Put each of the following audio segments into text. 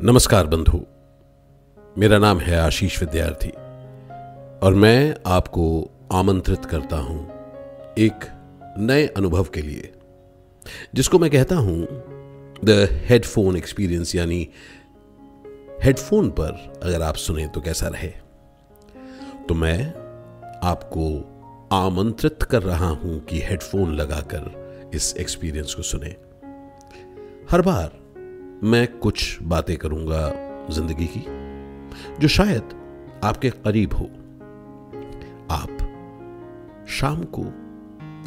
नमस्कार बंधु। मेरा नाम है आशीष विद्यार्थी और मैं आपको आमंत्रित करता हूँ एक नए अनुभव के लिए, जिसको मैं कहता हूँ द हेडफोन एक्सपीरियंस यानी हेडफोन पर अगर आप सुने तो कैसा रहे। तो मैं आपको आमंत्रित कर रहा हूँ कि हेडफोन लगाकर इस एक्सपीरियंस को सुने। हर बार मैं कुछ बातें करूँगा ज़िंदगी की, जो शायद आपके करीब हो। आप शाम को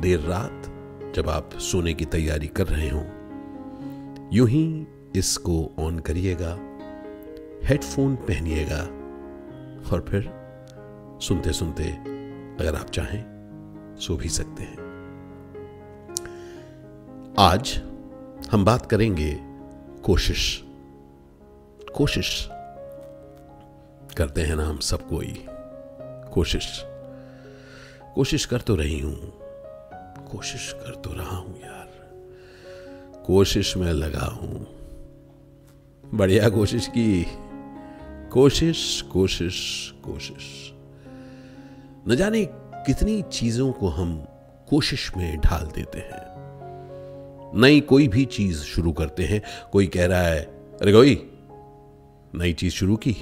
देर रात जब आप सोने की तैयारी कर रहे हो, यूँ ही इसको ऑन करिएगा हेडफोन पहनिएगा और फिर सुनते सुनते अगर आप चाहें, सो भी सकते हैं। आज हम बात करेंगे कोशिश। कोशिश करते हैं ना हम सब कोई। कोशिश। कोशिश कर तो रही हूँ। कोशिश कर तो रहा हूँ यार। कोशिश में लगा हूँ। बढ़िया कोशिश की। कोशिश कोशिश कोशिश। न जाने कितनी चीज़ों को हम कोशिश में ढाल देते हैं। नई कोई भी चीज़ शुरू करते हैं। कोई कह रहा है, अरे गोई नई चीज़ शुरू की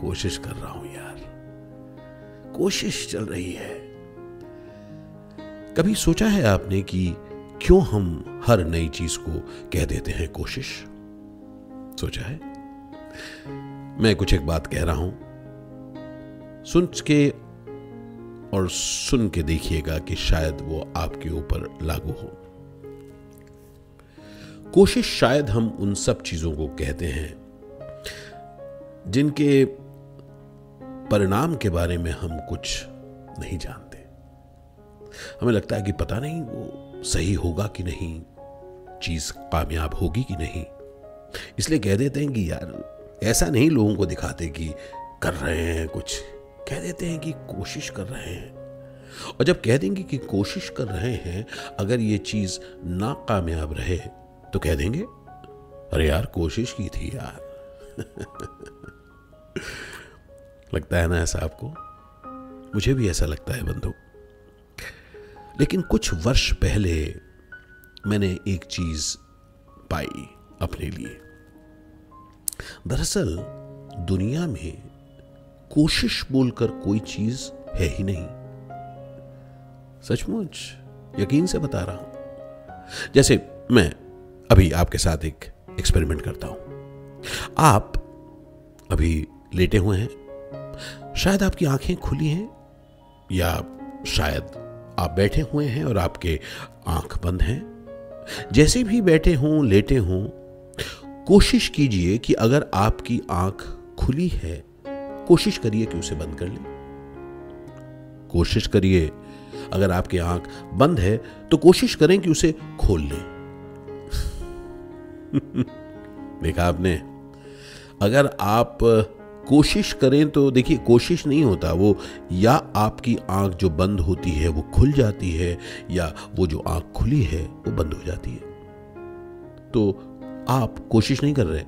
कोशिश कर रहा हूँ यार। कोशिश चल रही है। कभी सोचा है आपने कि क्यों हम हर नई चीज़ को कह देते हैं कोशिश? सोचा है? मैं कुछ एक बात कह रहा हूँ। सुन के और सुन के देखिएगा कि शायद वो आपके ऊपर लागू हो। कोशिश शायद हम उन सब चीज़ों को कहते हैं, जिनके परिणाम के बारे में हम कुछ नहीं जानते। हमें लगता है कि पता नहीं वो सही होगा कि नहीं, चीज़ कामयाब होगी कि नहीं। इसलिए कह देते हैं कि यार, ऐसा नहीं लोगों को दिखाते कि कर रहे हैं कुछ। कह देते हैं कि कोशिश कर रहे हैं। और जब कह देंगे कि कोशिश कर रहे हैं, अगर ये चीज़ नाकामयाब रहे तो कह देंगे, अरे यार, कोशिश की थी यार। लगता है ना ऐसा आपको? मुझे भी ऐसा लगता है बंधु। लेकिन कुछ वर्ष पहले मैंने एक चीज़ पाई अपने लिए। दरअसल, दुनिया में कोशिश बोलकर कोई चीज़ है ही नहीं। सचमुच, यकीन से बता रहा हूँ। जैसे मैं अभी आपके साथ एक एक्सपेरिमेंट करता हूँ। आप अभी लेटे हुए हैं। शायद आपकी आँखें खुली हैं, या शायद आप बैठे हुए हैं और आपके आँख बंद हैं। जैसे भी बैठे हों, लेटे हों, कोशिश कीजिए कि अगर आपकी आँख खुली है, कोशिश करिए कि उसे बंद कर लें। कोशिश करिए, अगर आपकी आँख बंद है तो कोशिश करें कि उसे खोल लें। देखा आपने? अगर आप कोशिश करें तो देखिए, कोशिश नहीं होता। वो या आपकी आँख जो बंद होती है, वो खुल जाती है, या वो जो आँख खुली है, वो बंद हो जाती है। तो आप कोशिश नहीं कर रहे।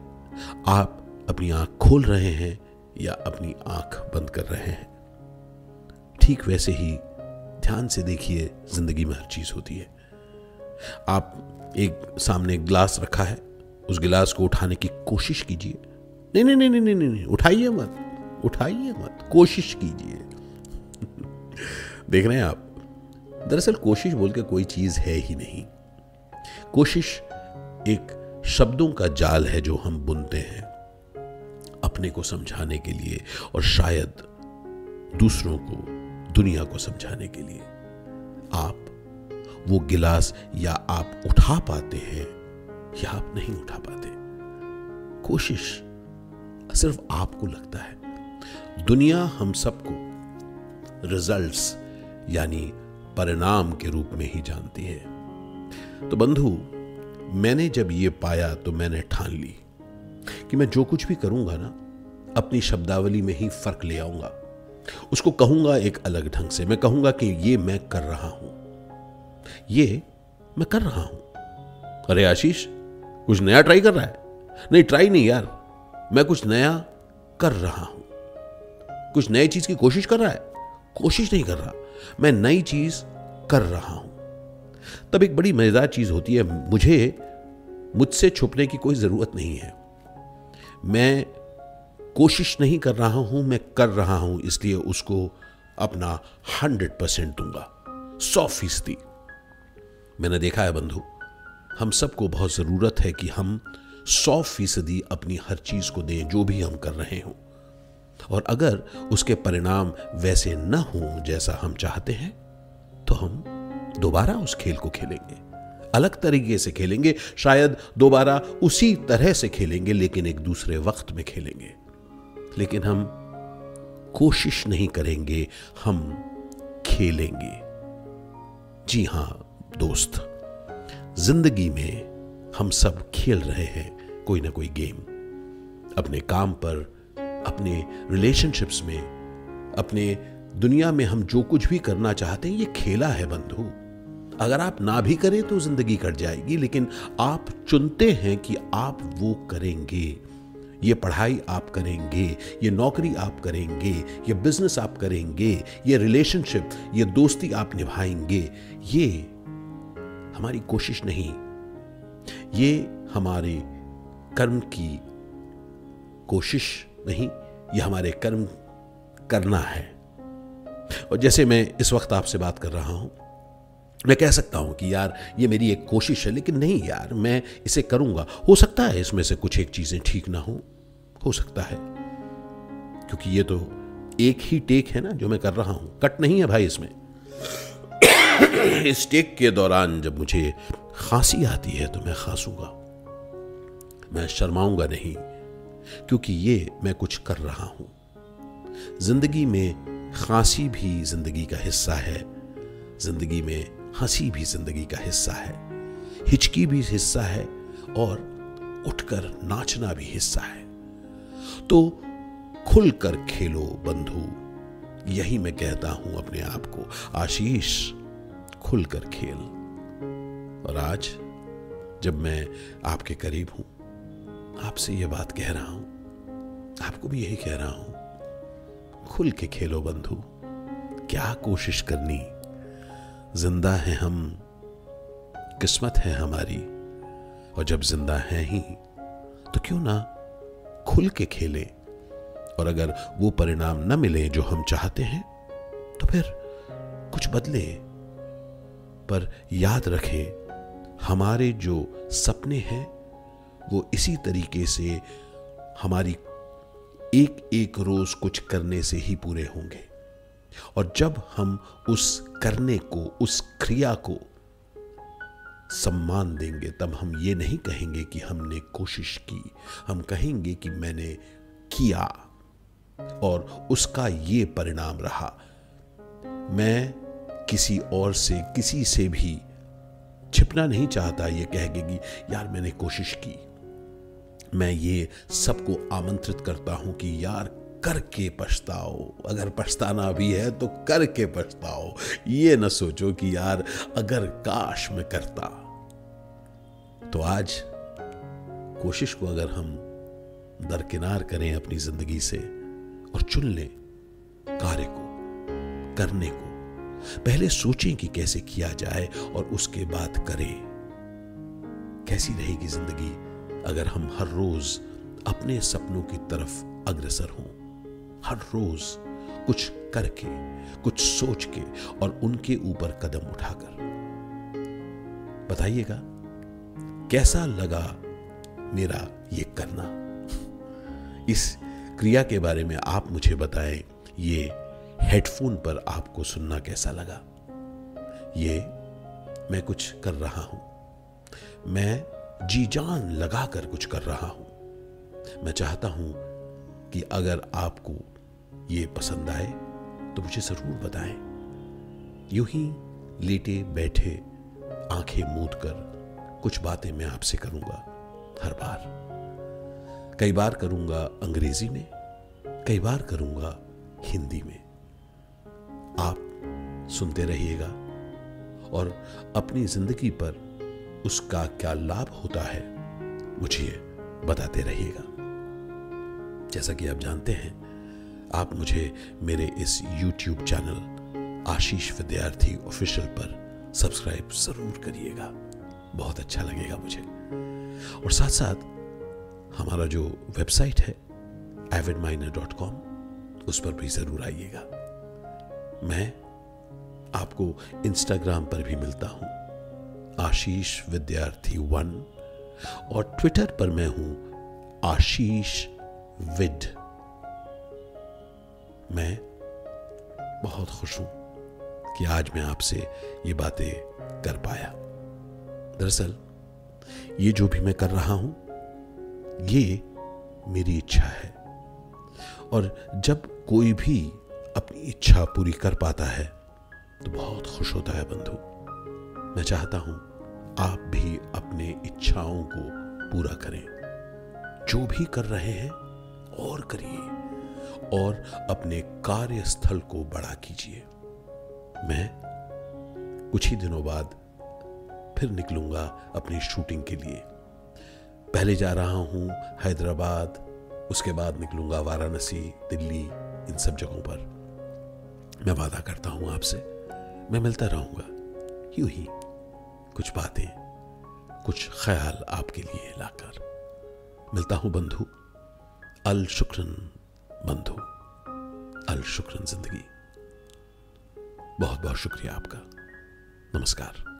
आप अपनी आँख खोल रहे हैं या अपनी आँख बंद कर रहे हैं। ठीक वैसे ही ध्यान से देखिए, ज़िंदगी में हर चीज़ होती है। आप एक सामने ग्लास रखा है उस गिलास को उठाने की कोशिश कीजिए। नहीं नहीं नहीं नहीं नहीं नहीं, उठाइए मत उठाइए मत, कोशिश कीजिए। देख रहे हैं आप, दरअसल कोशिश बोल के कोई चीज़ है ही नहीं। कोशिश एक शब्दों का जाल है जो हम बुनते हैं अपने को समझाने के लिए और शायद दूसरों को, दुनिया को समझाने के लिए। आप वो गिलास या आप उठा पाते हैं या आप नहीं उठा पाते। कोशिश सिर्फ़ आपको लगता है। दुनिया हम सबको रिजल्ट्स यानी परिणाम के रूप में ही जानती है। तो बंधु, मैंने जब ये पाया तो मैंने ठान ली कि मैं जो कुछ भी करूँगा ना, अपनी शब्दावली में ही फ़र्क ले आऊँगा। उसको कहूँगा एक अलग ढंग से। मैं कहूँगा कि ये मैं कर रहा हूँ। ये मैं कर रहा हूँ। अरे आशीष कुछ नया ट्राई कर रहा है? नहीं, ट्राई नहीं यार। मैं कुछ नया कर रहा हूँ। कुछ नई चीज़ की कोशिश कर रहा है? कोशिश नहीं कर रहा। मैं नई चीज़ कर रहा हूँ। तब एक बड़ी मज़ेदार चीज़ होती है। मुझे, मुझसे छुपने की कोई ज़रूरत नहीं है। मैं कोशिश नहीं कर रहा हूँ, मैं कर रहा हूँ, इसलिए उसको अपना हंड्रेड परसेंट दूँगा। सौ फ़ीसदी। मैंने देखा है बंधु। हम सबको बहुत ज़रूरत है कि हम सौ फ़ीसदी अपनी हर चीज़ को दें, जो भी हम कर रहे हों। और अगर उसके परिणाम वैसे न हो जैसा हम चाहते हैं तो हम दोबारा उस खेल को खेलेंगे। अलग तरीके से खेलेंगे, शायद दोबारा उसी तरह से खेलेंगे, लेकिन एक दूसरे वक्त में खेलेंगे। लेकिन हम कोशिश नहीं करेंगे, हम खेलेंगे। जी हाँ, दोस्त। ज़िंदगी में हम सब खेल रहे हैं कोई ना कोई गेम। अपने काम पर, अपने रिलेशनशिप्स में, अपने दुनिया में हम जो कुछ भी करना चाहते हैं, ये खेला है बंधु। अगर आप ना भी करें तो ज़िंदगी कट जाएगी, लेकिन आप चुनते हैं कि आप वो करेंगे। ये पढ़ाई आप करेंगे, ये नौकरी आप करेंगे, ये बिज़नेस आप करेंगे, ये रिलेशनशिप ये दोस्ती आप निभाएँगे, ये हमारी कोशिश नहीं। ये हमारे कर्म की कोशिश नहीं, ये हमारे कर्म करना है। और जैसे मैं इस वक्त आपसे बात कर रहा हूँ, मैं कह सकता हूँ कि यार, ये मेरी एक कोशिश है, लेकिन नहीं यार, मैं इसे करूँगा। हो सकता है इसमें से कुछ एक चीज़ें ठीक ना हो। हो सकता है, क्योंकि ये तो एक ही टेक है ना, जो मैं कर रहा हूँ। कट नहीं है भाई इसमें। इस टेक के दौरान जब मुझे खांसी आती है तो मैं खांसूँगा। मैं शर्माऊँगा नहीं, क्योंकि ये मैं कुछ कर रहा हूँ। ज़िंदगी में खांसी भी ज़िंदगी का हिस्सा है। ज़िंदगी में हँसी भी ज़िंदगी का हिस्सा है। हिचकी भी हिस्सा है और उठकर नाचना भी हिस्सा है। तो खुलकर खेलो बंधु, यही मैं कहता हूँ अपने आप को। आशीष। खुलकर खेल। और आज, जब मैं आपके करीब हूँ, आपसे यह बात कह रहा हूँ, आपको भी यही कह रहा हूँ, खुल के खेलो बंधु, क्या कोशिश करनी? ज़िंदा है हम, किस्मत है हमारी, और जब ज़िंदा है ही तो क्यों ना खुल के खेले? और अगर वो परिणाम न मिले जो हम चाहते हैं तो फिर कुछ बदले। पर याद रखें, हमारे जो सपने हैं, वो इसी तरीके से हमारी एक एक रोज कुछ करने से ही पूरे होंगे। और जब हम उस करने को, उस क्रिया को सम्मान देंगे, तब हम ये नहीं कहेंगे कि हमने कोशिश की। हम कहेंगे कि मैंने किया और उसका ये परिणाम रहा। मैं किसी और से, किसी से भी छिपना नहीं चाहता, ये कहेंगे कि यार मैंने कोशिश की। मैं ये सबको आमंत्रित करता हूँ कि यार करके पछताओ। अगर पछताना भी है तो करके पछताओ। ये ना सोचो कि यार अगर काश में करता। तो आज कोशिश को अगर हम दरकिनार करें अपनी ज़िंदगी से और चुन लें कार्य को, करने को पहले सोचें कि कैसे किया जाए और उसके बाद करें। कैसी रहेगी ज़िंदगी अगर हम हर रोज अपने सपनों की तरफ़ अग्रसर हों? हर रोज कुछ करके, कुछ सोच के और उनके ऊपर कदम उठाकर। बताइएगा, कैसा लगा मेरा ये करना? इस क्रिया के बारे में आप मुझे बताएँ, ये हेडफोन पर आपको सुनना कैसा लगा? ये मैं कुछ कर रहा हूँ। मैं जी जान लगाकर कुछ कर रहा हूँ। मैं चाहता हूँ कि अगर आपको ये पसंद आए तो मुझे ज़रूर बताएँ। यूँ ही लेटे बैठे आँखें मूद कर कुछ बातें मैं आपसे करूँगा हर बार। कई बार करूँगा अंग्रेज़ी में, कई बार करूँगा हिंदी में। आप सुनते रहिएगा और अपनी ज़िंदगी पर उसका क्या लाभ होता है, मुझे बताते रहिएगा। जैसा कि आप जानते हैं, आप मुझे मेरे इस YouTube चैनल आशीष विद्यार्थी ऑफिशियल पर सब्सक्राइब ज़रूर करिएगा। बहुत अच्छा लगेगा मुझे। और साथ साथ हमारा जो वेबसाइट है एविड डॉट कॉम उस पर भी ज़रूर आइएगा। मैं आपको इंस्टाग्राम पर भी मिलता हूँ। आशीष विद्यार्थी वन और ट्विटर पर मैं हूँ आशीष विद। मैं बहुत खुश हूँ कि आज मैं आपसे ये बातें कर पाया। दरअसल, ये जो भी मैं कर रहा हूँ, ये मेरी इच्छा है। और जब कोई भी अपनी इच्छा पूरी कर पाता है तो बहुत खुश होता है बंधु। मैं चाहता हूँ आप भी अपने इच्छाओं को पूरा करें। जो भी कर रहे हैं, और करिए, और अपने कार्यस्थल को बड़ा कीजिए। मैं कुछ ही दिनों बाद फिर निकलूँगा अपनी शूटिंग के लिए। पहले जा रहा हूँ हैदराबाद, उसके बाद निकलूँगा वाराणसी, दिल्ली, इन सब जगहों पर। मैं वादा करता हूँ आपसे। मैं मिलता रहूँगा। यूँ ही कुछ बातें, कुछ ख्याल आपके लिए लाकर। मिलता हूँ बंधु। अल शुक्रन बंधु। अल शुक्रन ज़िंदगी। बहुत बहुत शुक्रिया आपका। नमस्कार।